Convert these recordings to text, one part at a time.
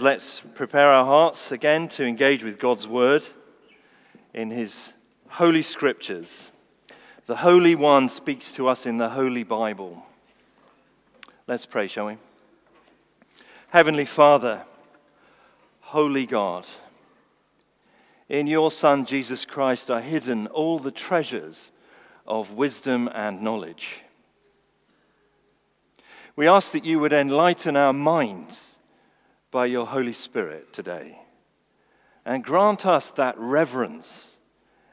Let's prepare our hearts again to engage with God's Word in His holy scriptures. The Holy One speaks to us in the Holy Bible. Let's pray, shall we? Heavenly Father, Holy God, in your Son Jesus Christ are hidden all the treasures of wisdom and knowledge. We ask that you would enlighten our minds by your Holy Spirit today. And grant us that reverence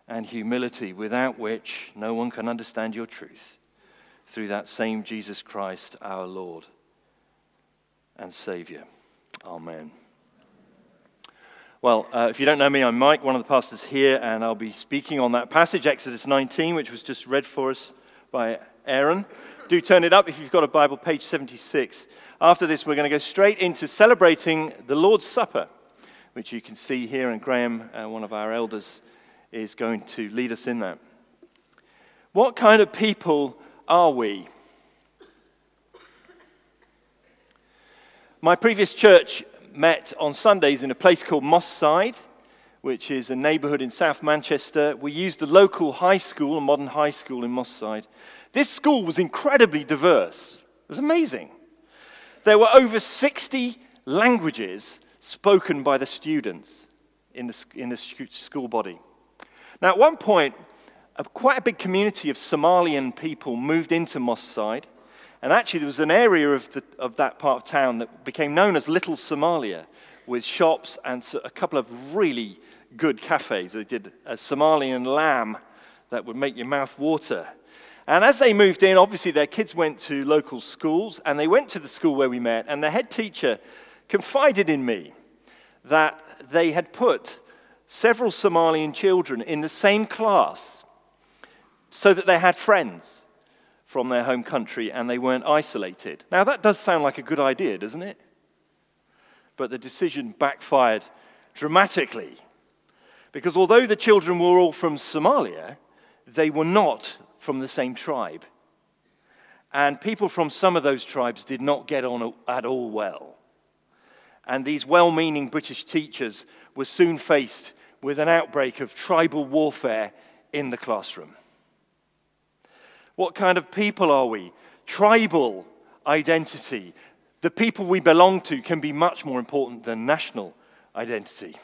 and humility without which no one can understand your truth through that same Jesus Christ, our Lord and Savior. Amen. Well, uh, if you don't know me, I'm Mike, one of the pastors here, and I'll be speaking on that passage, Exodus 19, which was just read for us by Aaron. Do turn it up if you've got a Bible, page 76. After this, we're going to go straight into celebrating the Lord's Supper, which you can see here, and Graham, uh, one of our elders, is going to lead us in that. What kind of people are we? My previous church met on Sundays in a place called Moss Side, which is a neighborhood in South Manchester. We used the local high school, a modern high school in Moss Side. This school was incredibly diverse. It was amazing. There were over 60 languages spoken by the students in the, in the school body. Now, at one point, a, quite a big community of Somalian people moved into Moss Side. And actually, there was an area of, the, of that part of town that became known as Little Somalia, with shops and a couple of really good cafes. They did a Somalian lamb that would make your mouth water. And as they moved in, obviously their kids went to local schools, and they went to the school where we met, and the head teacher confided in me that they had put several Somalian children in the same class so that they had friends from their home country and they weren't isolated. Now, that does sound like a good idea, doesn't it? But the decision backfired dramatically because although the children were all from Somalia, they were not from the same tribe. And people from some of those tribes did not get on at all well. And these well meaning British teachers were soon faced with an outbreak of tribal warfare in the classroom. What kind of people are we? Tribal identity, the people we belong to, can be much more important than national identity.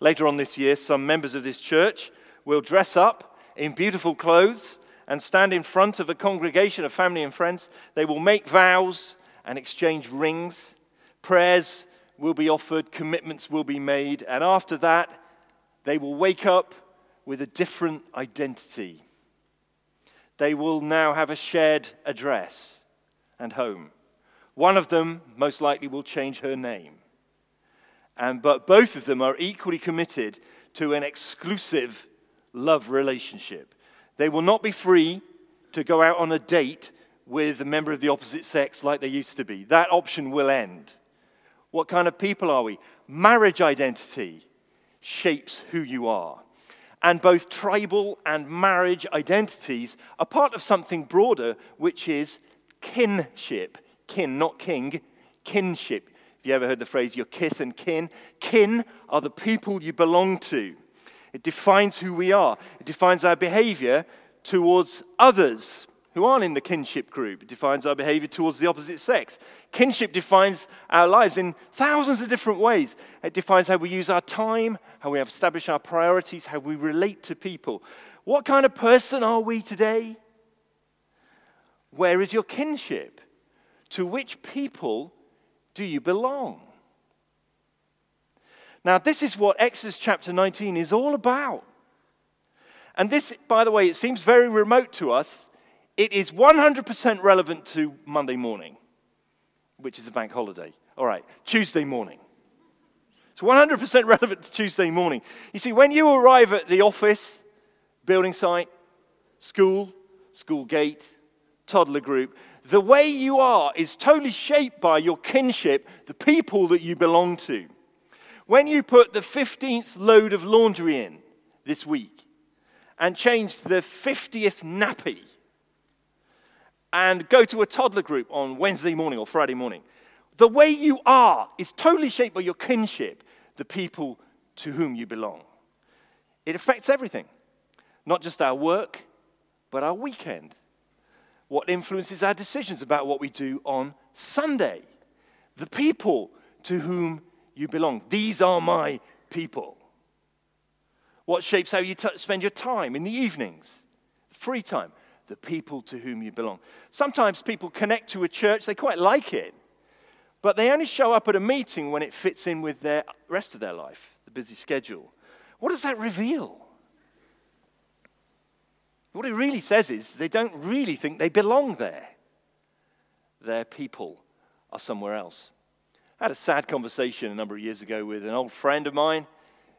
Later on this year, some members of this church will dress up in beautiful clothes and stand in front of a congregation of family and friends. They will make vows and exchange rings. Prayers will be offered, commitments will be made, and after that, they will wake up with a different identity. They will now have a shared address and home. One of them, most likely, will change her name. And, but both of them are equally committed to an exclusive love relationship. They will not be free to go out on a date with a member of the opposite sex like they used to be. That option will end. What kind of people are we? Marriage identity shapes who you are. And both tribal and marriage identities are part of something broader, which is kinship. Kin, not king, kinship. Have you ever heard the phrase, your kith and kin? Kin are the people you belong to. It defines who we are, it defines our behavior towards others who aren't in the kinship group. It defines our behavior towards the opposite sex. Kinship defines our lives in thousands of different ways. It defines how we use our time, how we establish our priorities, how we relate to people. What kind of person are we today? Where is your kinship? To which people do you belong? Now, this is what Exodus chapter 19 is all about. And this, by the way, it seems very remote to us. It is 100% relevant to Monday morning, which is a bank holiday. All right, Tuesday morning. It's 100% relevant to Tuesday morning. You see, when you arrive at the office, building site, school, school gate, toddler group, the way you are is totally shaped by your kinship, the people that you belong to. When you put the 15th load of laundry in this week and change the 50th nappy and go to a toddler group on Wednesday morning or Friday morning, The way you are is totally shaped by your kinship, the people to whom you belong. It affects everything, not just our work, but our weekend. What influences our decisions about what we do on Sunday? The people to whom you belong. These are my people. What shapes how you t- spend your time in the evenings, free time? The people to whom you belong. Sometimes people connect to a church, they quite like it, but they only show up at a meeting when it fits in with the rest of their life, the busy schedule. What does that reveal? What it really says is they don't really think they belong there. Their people are somewhere else. I had a sad conversation a number of years ago with an old friend of mine.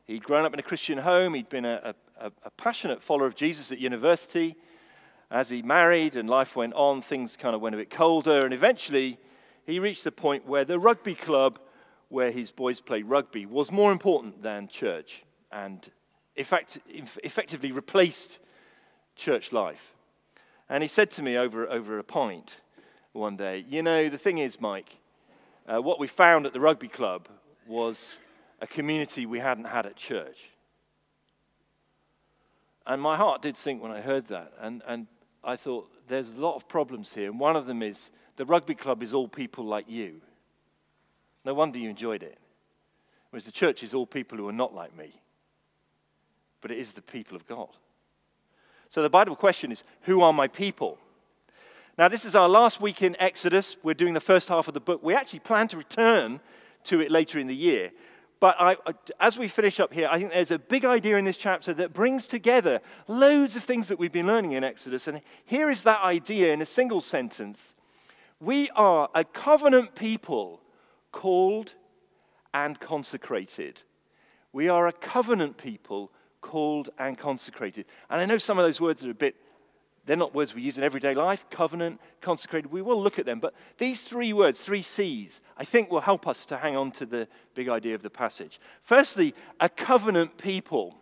He'd grown up in a Christian home, he'd been a, a, a passionate follower of Jesus at university. As he married and life went on, things kind of went a bit colder, and eventually he reached the point where the rugby club where his boys played rugby was more important than church and effect, effectively replaced church life. And he said to me over, over a pint one day, You know, the thing is, Mike, uh, what we found at the rugby club was a community we hadn't had at church. And my heart did sink when I heard that. And, and I thought, there's a lot of problems here. And one of them is the rugby club is all people like you. No wonder you enjoyed it. Whereas the church is all people who are not like me. But it is the people of God. So the Bible question is who are my people? Now, this is our last week in Exodus. We're doing the first half of the book. We actually plan to return to it later in the year. But I, as we finish up here, I think there's a big idea in this chapter that brings together loads of things that we've been learning in Exodus. And here is that idea in a single sentence we are a covenant people called and consecrated. We are a covenant people called and consecrated. And I know some of those words are a bit, they're not words we use in everyday life covenant, consecrated. We will look at them. But these three words, three C's, I think will help us to hang on to the big idea of the passage. Firstly, a covenant people.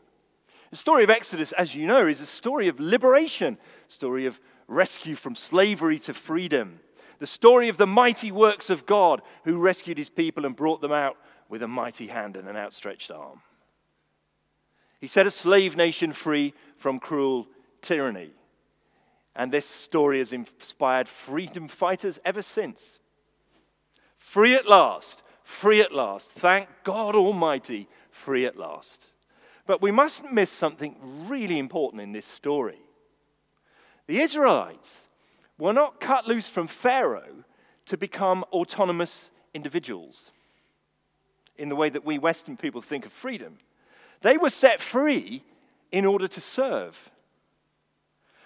The story of Exodus, as you know, is a story of liberation, story of rescue from slavery to freedom the story of the mighty works of God who rescued his people and brought them out with a mighty hand and an outstretched arm. He set a slave nation free from cruel tyranny. And this story has inspired freedom fighters ever since. Free at last, free at last. Thank God Almighty, free at last. But we mustn't miss something really important in this story. The Israelites were not cut loose from Pharaoh to become autonomous individuals in the way that we Western people think of freedom. They were set free in order to serve.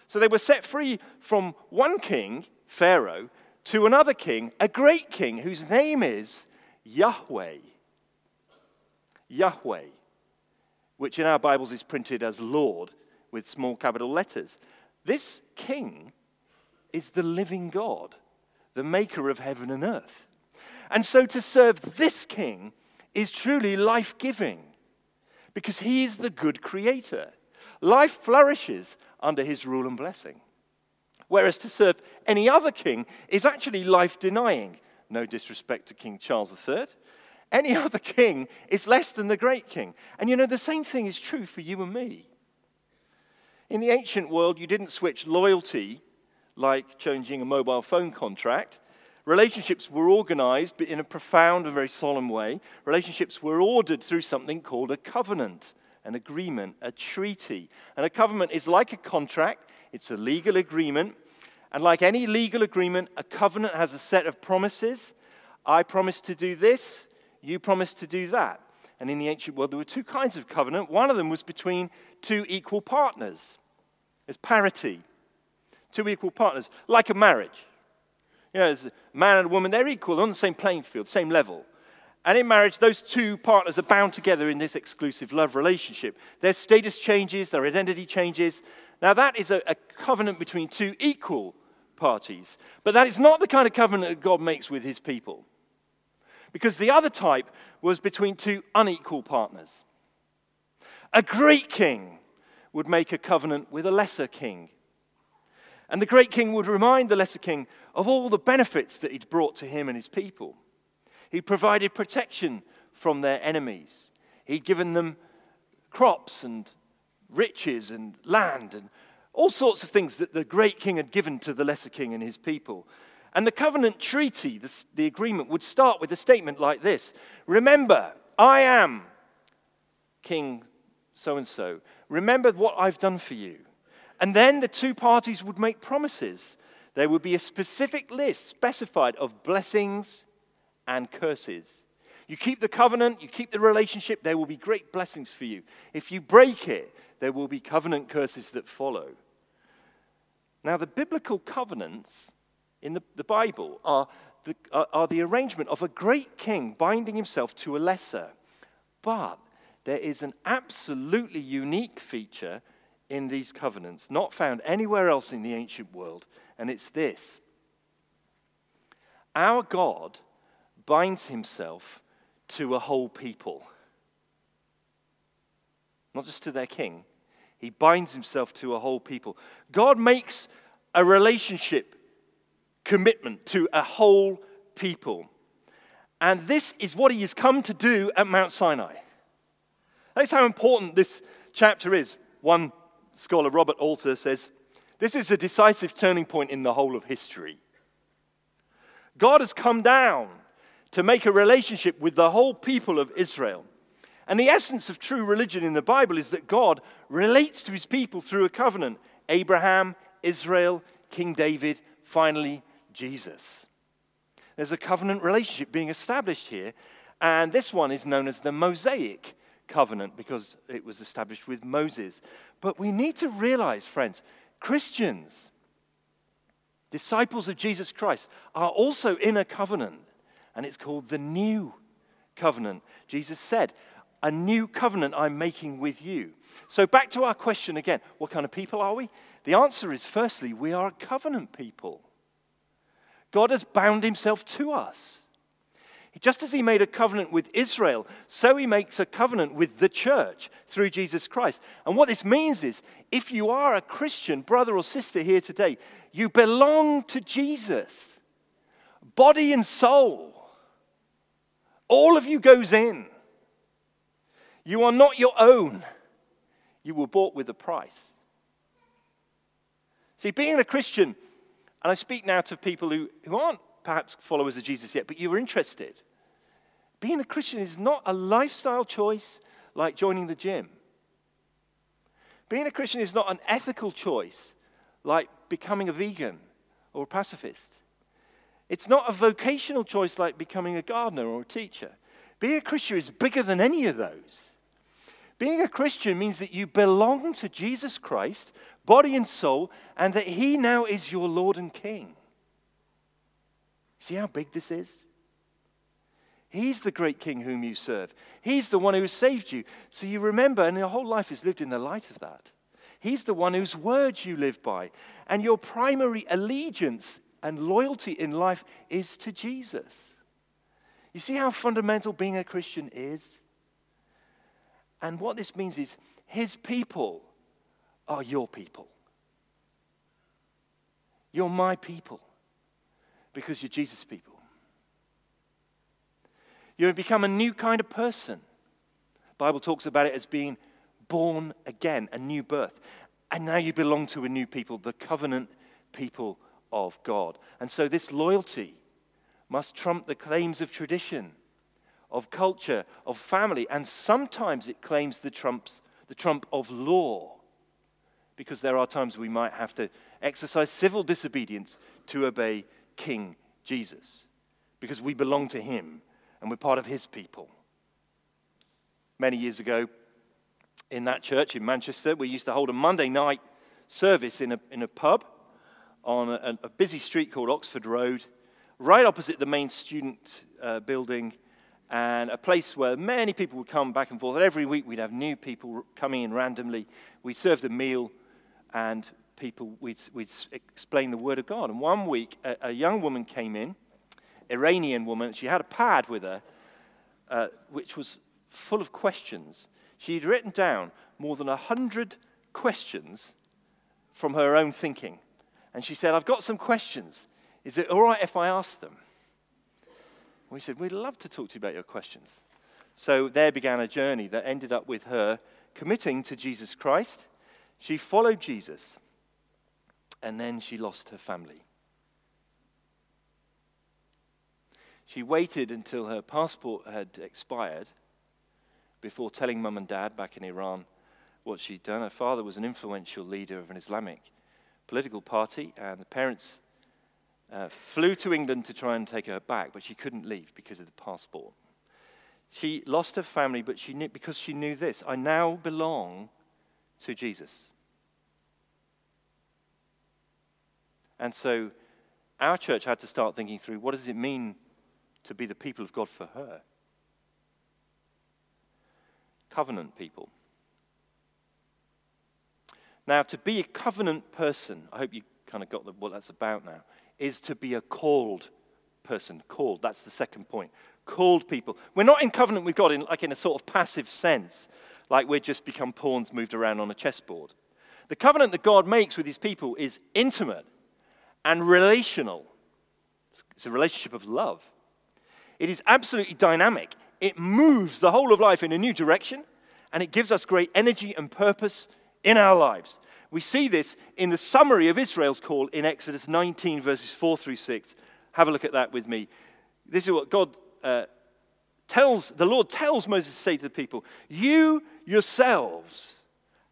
So they were set free from one king, Pharaoh, to another king, a great king whose name is Yahweh. Yahweh, which in our Bibles is printed as Lord with small capital letters. This king is the living God, the maker of heaven and earth. And so to serve this king is truly life giving because he is the good creator. Life flourishes under his rule and blessing. Whereas to serve any other king is actually life denying. No disrespect to King Charles III. Any other king is less than the great king. And you know, the same thing is true for you and me. In the ancient world, you didn't switch loyalty like changing a mobile phone contract. Relationships were organized but in a profound and very solemn way. Relationships were ordered through something called a covenant, an agreement, a treaty. And a covenant is like a contract, it's a legal agreement. And like any legal agreement, a covenant has a set of promises. I promise to do this, you promise to do that. And in the ancient world, there were two kinds of covenant. One of them was between two equal partners. There's parity two equal partners, like a marriage. You know, there's a man and a woman, they're equal They're on the same playing field, same level. And in marriage, those two partners are bound together in this exclusive love relationship. Their status changes, their identity changes. Now, that is a, a covenant between two equal parties. But that is not the kind of covenant that God makes with his people. Because the other type was between two unequal partners. A great king would make a covenant with a lesser king. And the great king would remind the lesser king of all the benefits that he'd brought to him and his people. He provided protection from their enemies. He'd given them crops and riches and land and all sorts of things that the great king had given to the lesser king and his people. And the covenant treaty, the, the agreement, would start with a statement like this Remember, I am King so and so. Remember what I've done for you. And then the two parties would make promises. There would be a specific list specified of blessings and curses. You keep the covenant, you keep the relationship, there will be great blessings for you. If you break it, there will be covenant curses that follow. Now, the biblical covenants in the, the Bible are the, are, are the arrangement of a great king binding himself to a lesser. But there is an absolutely unique feature in these covenants, not found anywhere else in the ancient world, and it's this Our God binds himself to a whole people, not just to their king, he binds himself to a whole people. God makes a relationship commitment to a whole people. And this is what he has come to do at Mount Sinai. That's how important this chapter is. One scholar, Robert Alter, says this is a decisive turning point in the whole of history. God has come down to make a relationship with the whole people of Israel. And the essence of true religion in the Bible is that God relates to his people through a covenant Abraham, Israel, King David, finally, Jesus. There's a covenant relationship being established here, and this one is known as the Mosaic covenant because it was established with Moses. But we need to realize, friends, Christians, disciples of Jesus Christ, are also in a covenant, and it's called the New Covenant. Jesus said, A new covenant I'm making with you. So, back to our question again what kind of people are we? The answer is firstly, we are a covenant people. God has bound himself to us. Just as he made a covenant with Israel, so he makes a covenant with the church through Jesus Christ. And what this means is if you are a Christian brother or sister here today, you belong to Jesus, body and soul. All of you goes in. You are not your own, you were bought with a price. See, being a Christian, and I speak now to people who, who aren't perhaps followers of Jesus yet, but you are interested. Being a Christian is not a lifestyle choice like joining the gym. Being a Christian is not an ethical choice like becoming a vegan or a pacifist. It's not a vocational choice like becoming a gardener or a teacher. Being a Christian is bigger than any of those. Being a Christian means that you belong to Jesus Christ, body and soul, and that He now is your Lord and King. See how big this is? He's the great king whom you serve. He's the one who has saved you. So you remember, and your whole life is lived in the light of that. He's the one whose words you live by. And your primary allegiance and loyalty in life is to Jesus. You see how fundamental being a Christian is? And what this means is his people are your people. You're my people because you're Jesus' people. You have become a new kind of person. The Bible talks about it as being born again, a new birth. And now you belong to a new people, the covenant people of God. And so this loyalty must trump the claims of tradition, of culture, of family, and sometimes it claims the trumps the trump of law. Because there are times we might have to exercise civil disobedience to obey King Jesus. Because we belong to him and we're part of his people. Many years ago, in that church in Manchester, we used to hold a Monday night service in a, in a pub on a, a busy street called Oxford Road, right opposite the main student uh, building, and a place where many people would come back and forth. Every week we'd have new people coming in randomly. We served a meal, and people, we'd, we'd explain the Word of God. And one week, a, a young woman came in Iranian woman. She had a pad with her, uh, which was full of questions. She'd written down more than a hundred questions from her own thinking. And she said, I've got some questions. Is it all right if I ask them? We said, We'd love to talk to you about your questions. So there began a journey that ended up with her committing to Jesus Christ. She followed Jesus, and then she lost her family. She waited until her passport had expired before telling mum and dad back in Iran what she'd done. Her father was an influential leader of an Islamic political party, and the parents uh, flew to England to try and take her back, but she couldn't leave because of the passport. She lost her family, but she knew, because she knew this I now belong to Jesus. And so our church had to start thinking through what does it mean to be the people of God for her? Covenant people. Now, to be a covenant person, I hope you kind of got the, what that's about now, is to be a called person. Called, that's the second point. Called people. We're not in covenant with God in, like in a sort of passive sense, like we're just become pawns moved around on a chessboard. The covenant that God makes with his people is intimate and relational. It's a relationship of love. It is absolutely dynamic. It moves the whole of life in a new direction, and it gives us great energy and purpose in our lives. We see this in the summary of Israel's call in Exodus 19, verses 4 through 6. Have a look at that with me. This is what God uh, tells, the Lord tells Moses to say to the people You yourselves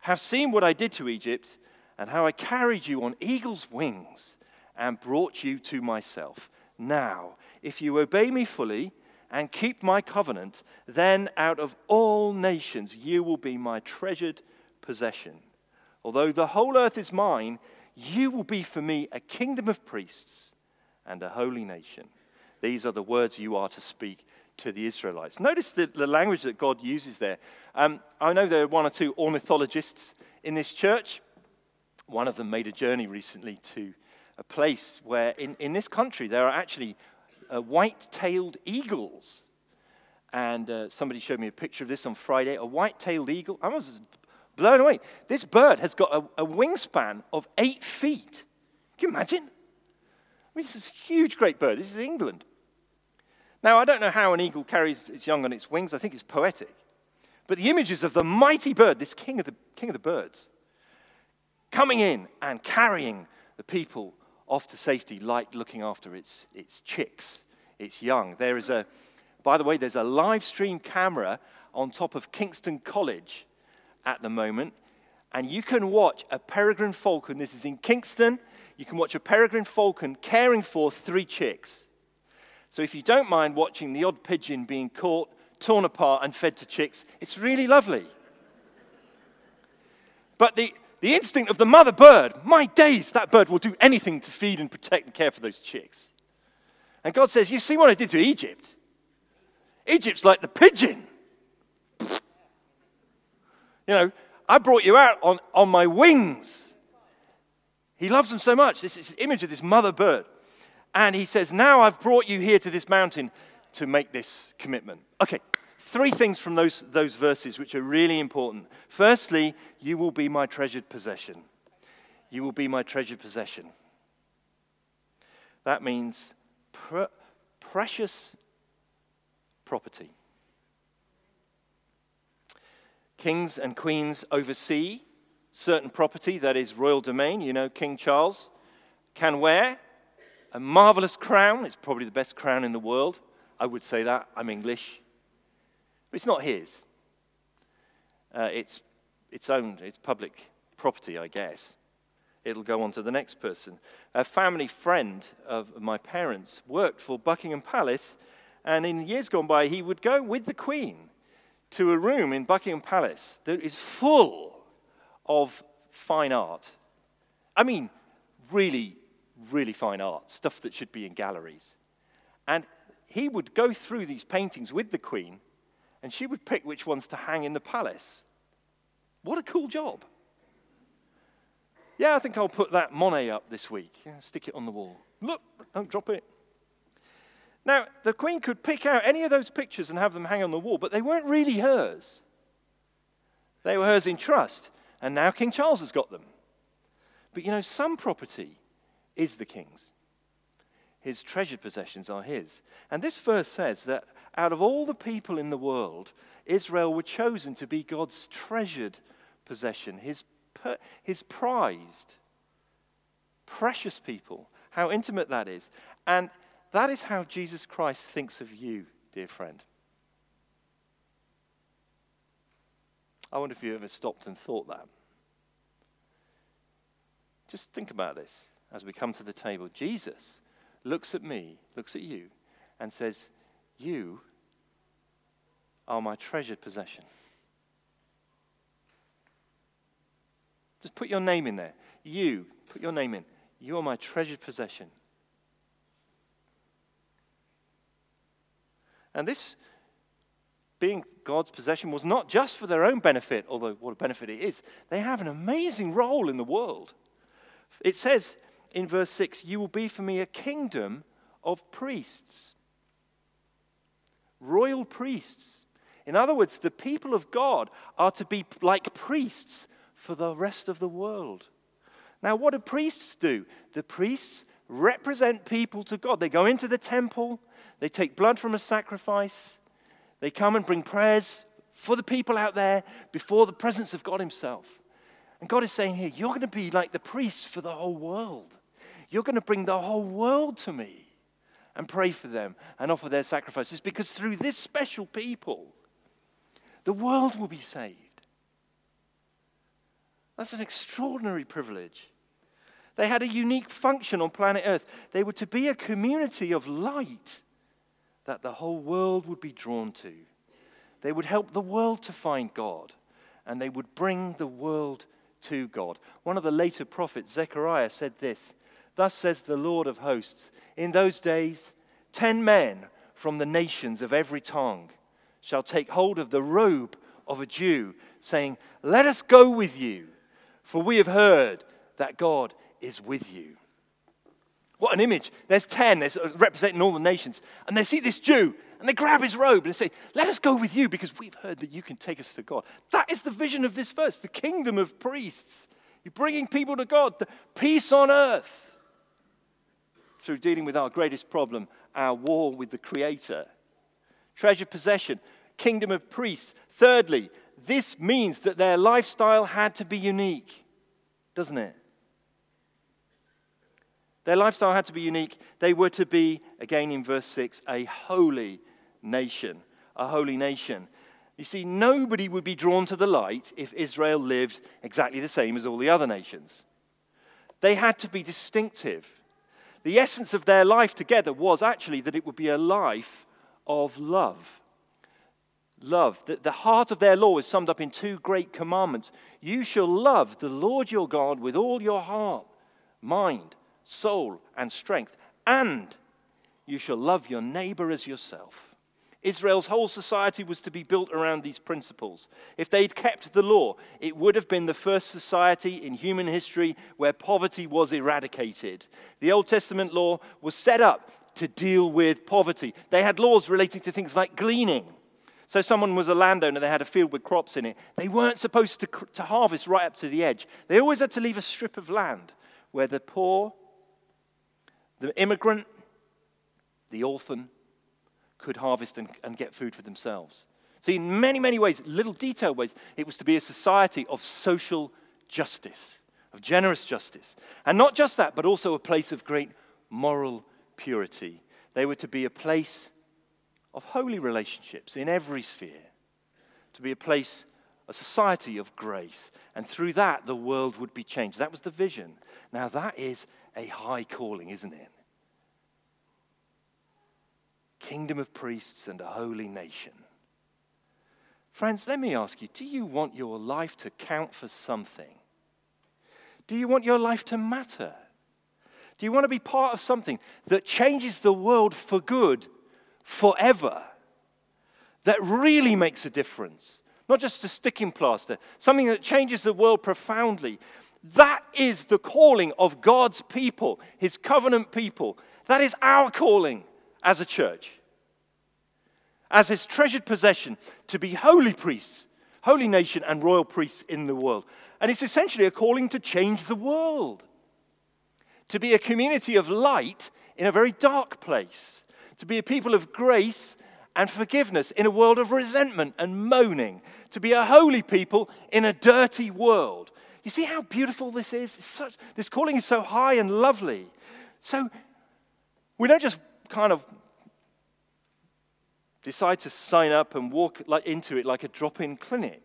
have seen what I did to Egypt and how I carried you on eagle's wings and brought you to myself. Now, if you obey me fully and keep my covenant, then out of all nations you will be my treasured possession. Although the whole earth is mine, you will be for me a kingdom of priests and a holy nation. These are the words you are to speak to the Israelites. Notice the, the language that God uses there. Um, I know there are one or two ornithologists in this church. One of them made a journey recently to a place where in, in this country there are actually uh, white tailed eagles. And uh, somebody showed me a picture of this on Friday a white tailed eagle. I was blown away. This bird has got a, a wingspan of eight feet. Can you imagine? I mean, this is a huge, great bird. This is England. Now, I don't know how an eagle carries its young on its wings. I think it's poetic. But the images of the mighty bird, this king of the, king of the birds, coming in and carrying the people off to safety, like looking after its, its chicks, its young. There is a, by the way, there's a live stream camera on top of Kingston College at the moment, and you can watch a peregrine falcon. This is in Kingston. You can watch a peregrine falcon caring for three chicks. So if you don't mind watching the odd pigeon being caught, torn apart, and fed to chicks, it's really lovely. But the, the instinct of the mother bird, my days, that bird will do anything to feed and protect and care for those chicks. And God says, You see what I did to Egypt? Egypt's like the pigeon. You know, I brought you out on, on my wings. He loves them so much. This is image of this mother bird. And he says, Now I've brought you here to this mountain to make this commitment. Okay, three things from those, those verses which are really important. Firstly, you will be my treasured possession. You will be my treasured possession. That means pre- precious property. Kings and queens oversee certain property that is royal domain. You know, King Charles can wear a marvelous crown. It's probably the best crown in the world. I would say that. I'm English. But it's not his. Uh, it's, it's owned, it's public property, I guess. It'll go on to the next person. A family friend of my parents worked for Buckingham Palace, and in years gone by, he would go with the Queen to a room in Buckingham Palace that is full of fine art. I mean, really, really fine art, stuff that should be in galleries. And he would go through these paintings with the Queen, and she would pick which ones to hang in the palace. What a cool job. Yeah, I think I'll put that Monet up this week. Yeah, stick it on the wall. Look, don't drop it. Now, the Queen could pick out any of those pictures and have them hang on the wall, but they weren't really hers. They were hers in trust, and now King Charles has got them. But you know, some property is the King's. his treasured possessions are his. And this verse says that out of all the people in the world, Israel were chosen to be God's treasured possession, his, his prized, precious people. How intimate that is. And that is how Jesus Christ thinks of you, dear friend. I wonder if you ever stopped and thought that. Just think about this as we come to the table. Jesus looks at me, looks at you, and says, You are my treasured possession. Just put your name in there. You, put your name in. You are my treasured possession. And this being God's possession was not just for their own benefit, although what a benefit it is. They have an amazing role in the world. It says in verse 6 You will be for me a kingdom of priests, royal priests. In other words, the people of God are to be like priests for the rest of the world. Now, what do priests do? The priests represent people to God. They go into the temple, they take blood from a sacrifice, they come and bring prayers for the people out there before the presence of God Himself. And God is saying here, you're going to be like the priests for the whole world. You're going to bring the whole world to me and pray for them and offer their sacrifices because through this special people, the world will be saved. That's an extraordinary privilege. They had a unique function on planet Earth. They were to be a community of light that the whole world would be drawn to. They would help the world to find God, and they would bring the world to God. One of the later prophets, Zechariah, said this Thus says the Lord of hosts, in those days, ten men from the nations of every tongue shall take hold of the robe of a Jew, saying, Let us go with you, for we have heard that God is with you. What an image. There's 10, there's uh, representing all the nations. And they see this Jew and they grab his robe and they say, Let us go with you because we've heard that you can take us to God. That is the vision of this verse the kingdom of priests. You're bringing people to God, the peace on earth through dealing with our greatest problem, our war with the Creator. Treasure possession, kingdom of priests. Thirdly, this means that their lifestyle had to be unique, doesn't it? Their lifestyle had to be unique. They were to be, again in verse 6, a holy nation. A holy nation. You see, nobody would be drawn to the light if Israel lived exactly the same as all the other nations. They had to be distinctive. The essence of their life together was actually that it would be a life of love. Love. The, the heart of their law is summed up in two great commandments. You shall love the Lord your God with all your heart, mind, soul, and strength, and you shall love your neighbor as yourself. Israel's whole society was to be built around these principles. If they'd kept the law, it would have been the first society in human history where poverty was eradicated. The Old Testament law was set up to deal with poverty. They had laws relating to things like gleaning. So, someone was a landowner, they had a field with crops in it. They weren't supposed to, to harvest right up to the edge. They always had to leave a strip of land where the poor the immigrant, the orphan, could harvest and, and get food for themselves. See, in many, many ways, little detailed ways, it was to be a society of social justice, of generous justice. And not just that, but also a place of great moral purity. They were to be a place of holy relationships in every sphere, to be a place, a society of grace. And through that, the world would be changed. That was the vision. Now, that is a high calling, isn't it? Kingdom of priests and a holy nation. Friends, let me ask you do you want your life to count for something? Do you want your life to matter? Do you want to be part of something that changes the world for good forever? That really makes a difference? Not just a sticking plaster, something that changes the world profoundly. That is the calling of God's people, his covenant people. That is our calling as a church, as his treasured possession, to be holy priests, holy nation, and royal priests in the world. And it's essentially a calling to change the world, to be a community of light in a very dark place, to be a people of grace and forgiveness in a world of resentment and moaning, to be a holy people in a dirty world. You see how beautiful this is? Such, this calling is so high and lovely. So we don't just kind of decide to sign up and walk like, into it like a drop in clinic.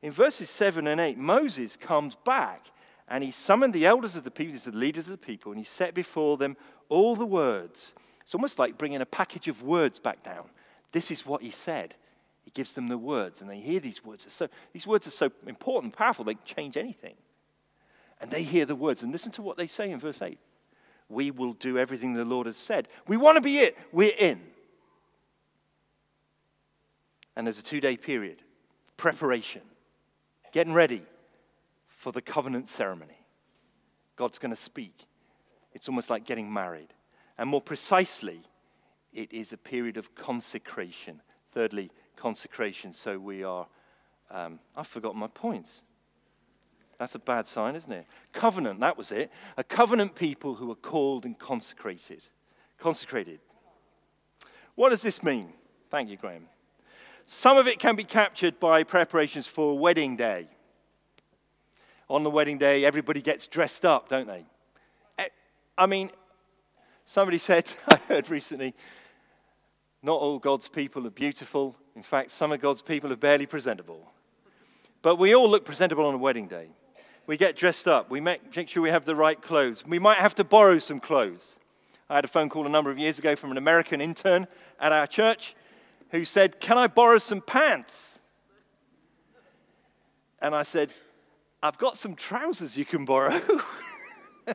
In verses 7 and 8, Moses comes back and he summoned the elders of the people, the leaders of the people, and he set before them all the words. It's almost like bringing a package of words back down. This is what he said. He gives them the words, and they hear these words. So, these words are so important, powerful, they change anything. And they hear the words, and listen to what they say in verse 8. We will do everything the Lord has said. We want to be it. We're in. And there's a two day period preparation, getting ready for the covenant ceremony. God's going to speak. It's almost like getting married. And more precisely, it is a period of consecration. Thirdly, consecration. So we are, um, I've forgotten my points. That's a bad sign, isn't it? Covenant, that was it. A covenant people who are called and consecrated. Consecrated. What does this mean? Thank you, Graham. Some of it can be captured by preparations for wedding day. On the wedding day, everybody gets dressed up, don't they? Eh, I mean, somebody said, I heard recently, not all God's people are beautiful. In fact, some of God's people are barely presentable. But we all look presentable on a wedding day. We get dressed up. We make, sure we have the right clothes. We might have to borrow some clothes. I had a phone call a number of years ago from an American intern at our church who said, Can I borrow some pants? And I said, I've got some trousers you can borrow.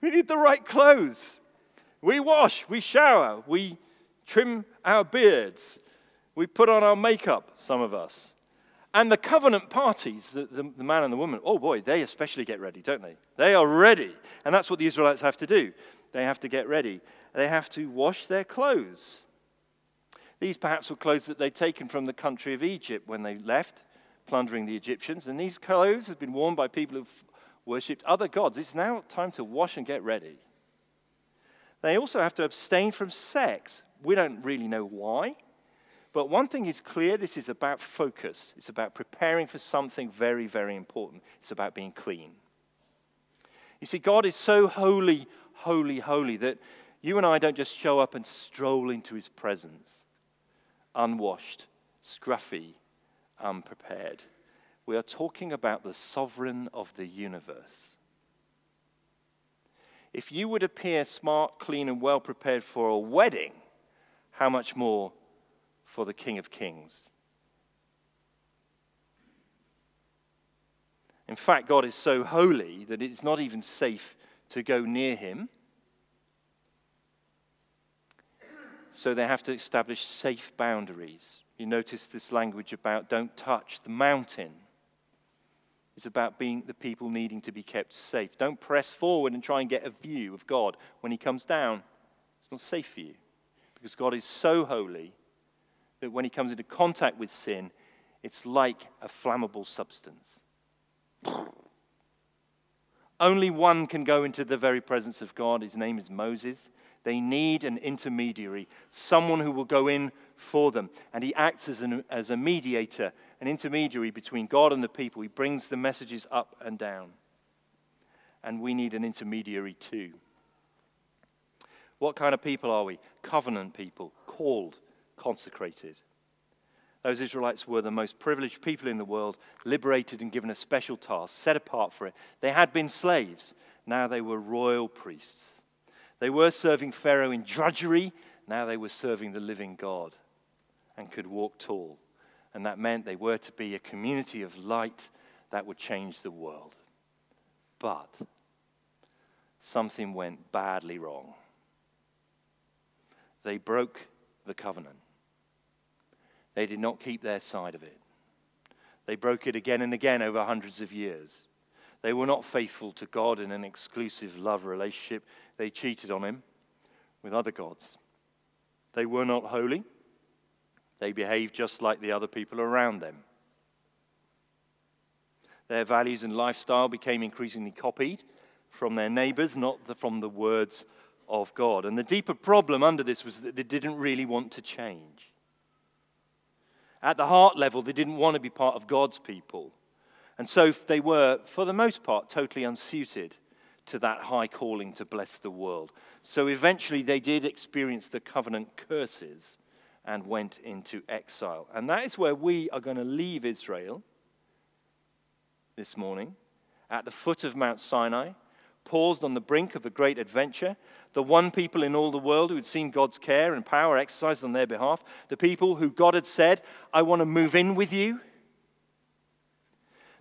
we need the right clothes. We wash, we shower, we trim our beards, we put on our makeup, some of us. And the covenant parties, the, the, the, man and the woman, oh boy, they especially get ready, don't they? They are ready. And that's what the Israelites have to do. They have to get ready. They have to wash their clothes. These perhaps were clothes that they'd taken from the country of Egypt when they left, plundering the Egyptians. And these clothes had been worn by people who've worshipped other gods. It's now time to wash and get ready. They also have to abstain from sex. We don't really know why. But one thing is clear this is about focus. It's about preparing for something very, very important. It's about being clean. You see, God is so holy, holy, holy that you and I don't just show up and stroll into his presence unwashed, scruffy, unprepared. We are talking about the sovereign of the universe. If you would appear smart, clean, and well prepared for a wedding, how much more for the King of Kings? In fact, God is so holy that it's not even safe to go near him. So they have to establish safe boundaries. You notice this language about don't touch the mountain. It's about being the people needing to be kept safe. Don't press forward and try and get a view of God when He comes down. It's not safe for you because God is so holy that when He comes into contact with sin, it's like a flammable substance. Only one can go into the very presence of God. His name is Moses. They need an intermediary, someone who will go in for them. And he acts as, an, as a mediator, an intermediary between God and the people. He brings the messages up and down. And we need an intermediary too. What kind of people are we? Covenant people, called, consecrated. Those Israelites were the most privileged people in the world, liberated and given a special task, set apart for it. They had been slaves, now they were royal priests. They were serving Pharaoh in drudgery, now they were serving the living God and could walk tall. And that meant they were to be a community of light that would change the world. But something went badly wrong. They broke the covenant. They did not keep their side of it. They broke it again and again over hundreds of years. They were not faithful to God in an exclusive love relationship. They cheated on Him with other gods. They were not holy. They behaved just like the other people around them. Their values and lifestyle became increasingly copied, from their neighbors, not the, from the words of God. And the deeper problem under this was that they didn't really want to change. At the heart level, they didn't want to be part of God's people. And so they were, for the most part, totally unsuited to that high calling to bless the world. So eventually they did experience the covenant curses and went into exile. And that is where we are going to leave Israel this morning at the foot of Mount Sinai, paused on the brink of a great adventure. The one people in all the world who had seen God's care and power exercised on their behalf, the people who God had said, I want to move in with you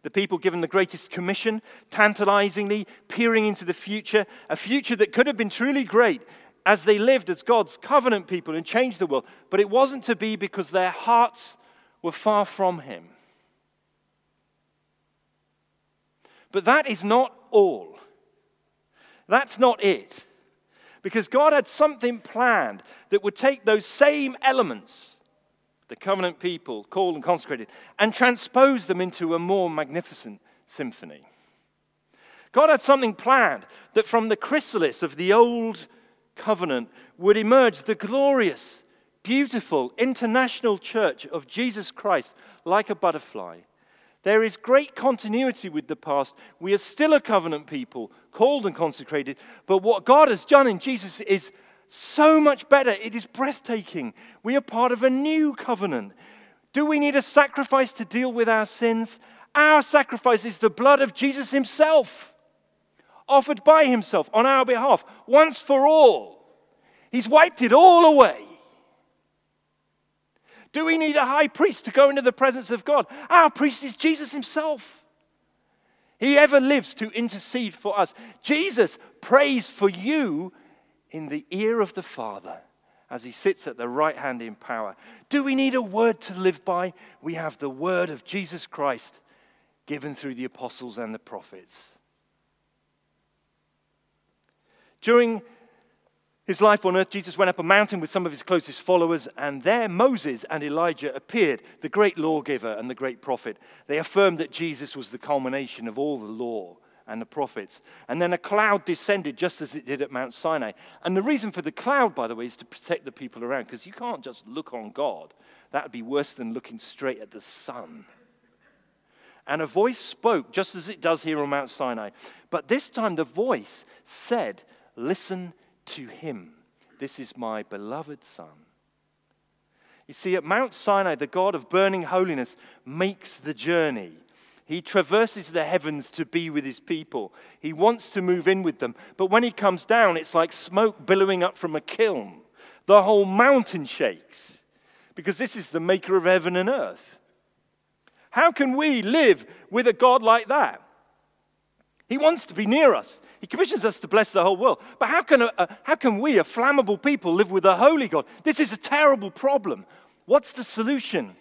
the people given the greatest commission, tantalizingly peering into the future, a future that could have been truly great as they lived as God's covenant people and changed the world. But it wasn't to be because their hearts were far from Him. But that is not all. That's not it. Because God had something planned that would take those same elements the covenant people, called and consecrated, and transpose them into a more magnificent symphony. God had something planned that from the chrysalis of the old covenant would emerge the glorious, beautiful, international church of Jesus Christ like a butterfly. There is great continuity with the past. We are still a covenant people, called and consecrated, but what God has done in Jesus is so much better. It is breathtaking. We are part of a new covenant. Do we need a sacrifice to deal with our sins? Our sacrifice is the blood of Jesus Himself, offered by Himself on our behalf, once for all. He's wiped it all away. Do we need a high priest to go into the presence of God? Our priest is Jesus Himself. He ever lives to intercede for us. Jesus prays for you in the ear of the Father as he sits at the right hand in power. Do we need a word to live by? We have the word of Jesus Christ given through the apostles and the prophets. During his life on earth, Jesus went up a mountain with some of his closest followers, and there Moses and Elijah appeared, the great lawgiver and the great prophet. They affirmed that Jesus was the culmination of all the law and the prophets. And then a cloud descended just as it did at Mount Sinai. And the reason for the cloud, by the way, is to protect the people around, because you can't just look on God. That would be worse than looking straight at the sun. And a voice spoke, just as it does here on Mount Sinai. But this time the voice said, Listen to him. This is my beloved Son. You see, at Mount Sinai, the God of burning holiness makes the journey he traverses the heavens to be with his people. He wants to move in with them. But when he comes down, it's like smoke billowing up from a kiln. The whole mountain shakes because this is the maker of heaven and earth. How can we live with a God like that? He wants to be near us. He commissions us to bless the whole world. But how can, a, a, how can we, a flammable people, live with a holy God? This is a terrible problem. What's the solution?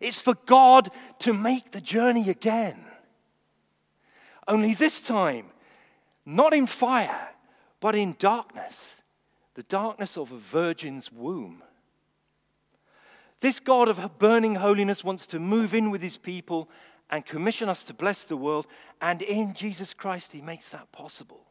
It's for God to make the journey again. Only this time, not in fire, but in darkness, the darkness of a virgin's womb. This God of burning holiness wants to move in with his people and commission us to bless the world, and in Jesus Christ, he makes that possible.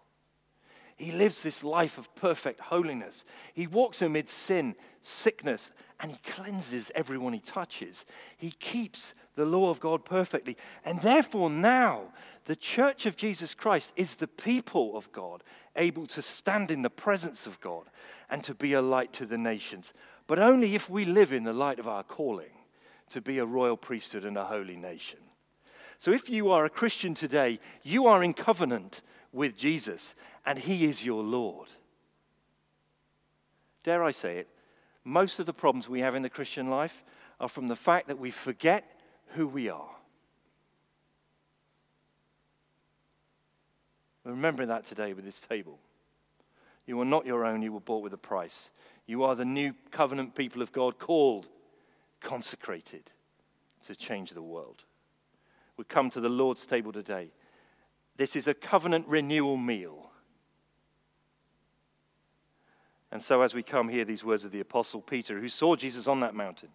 He lives this life of perfect holiness. He walks amid sin, sickness, and he cleanses everyone he touches. He keeps the law of God perfectly. And therefore, now, the church of Jesus Christ is the people of God, able to stand in the presence of God and to be a light to the nations. But only if we live in the light of our calling to be a royal priesthood and a holy nation. So, if you are a Christian today, you are in covenant with Jesus and He is your Lord. Dare I say it? Most of the problems we have in the Christian life are from the fact that we forget who we are. Remembering that today with this table. You are not your own, you were bought with a price. You are the new covenant people of God, called, consecrated to change the world. We come to the Lord's table today. This is a covenant renewal meal. And so, as we come, hear these words of the Apostle Peter, who saw Jesus on that mountain.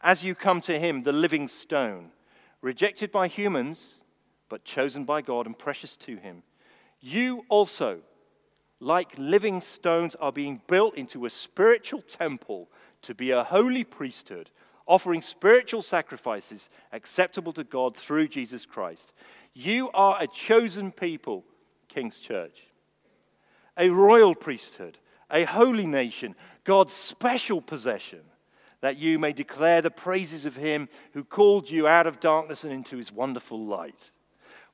As you come to him, the living stone, rejected by humans, but chosen by God and precious to him, You also, like living stones, are being built into a spiritual temple to be a holy priesthood, offering spiritual sacrifices acceptable to God through Jesus Christ. You are a chosen people, King's Church, a royal priesthood, a holy nation, God's special possession, that you may declare the praises of him who called you out of darkness and into his wonderful light.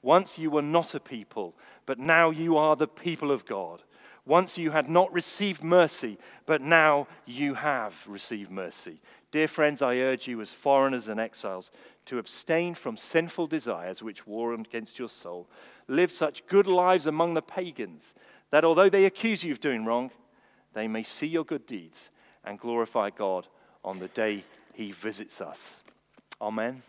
Once you were not a people, but now you are the people of God. Once you had not received mercy, but now you have received mercy. Dear friends, I urge you as foreigners and exiles to abstain from sinful desires which war against your soul. Live such good lives among the pagans that although they accuse you of doing wrong, they may see your good deeds and glorify God on the day he visits us. Amen.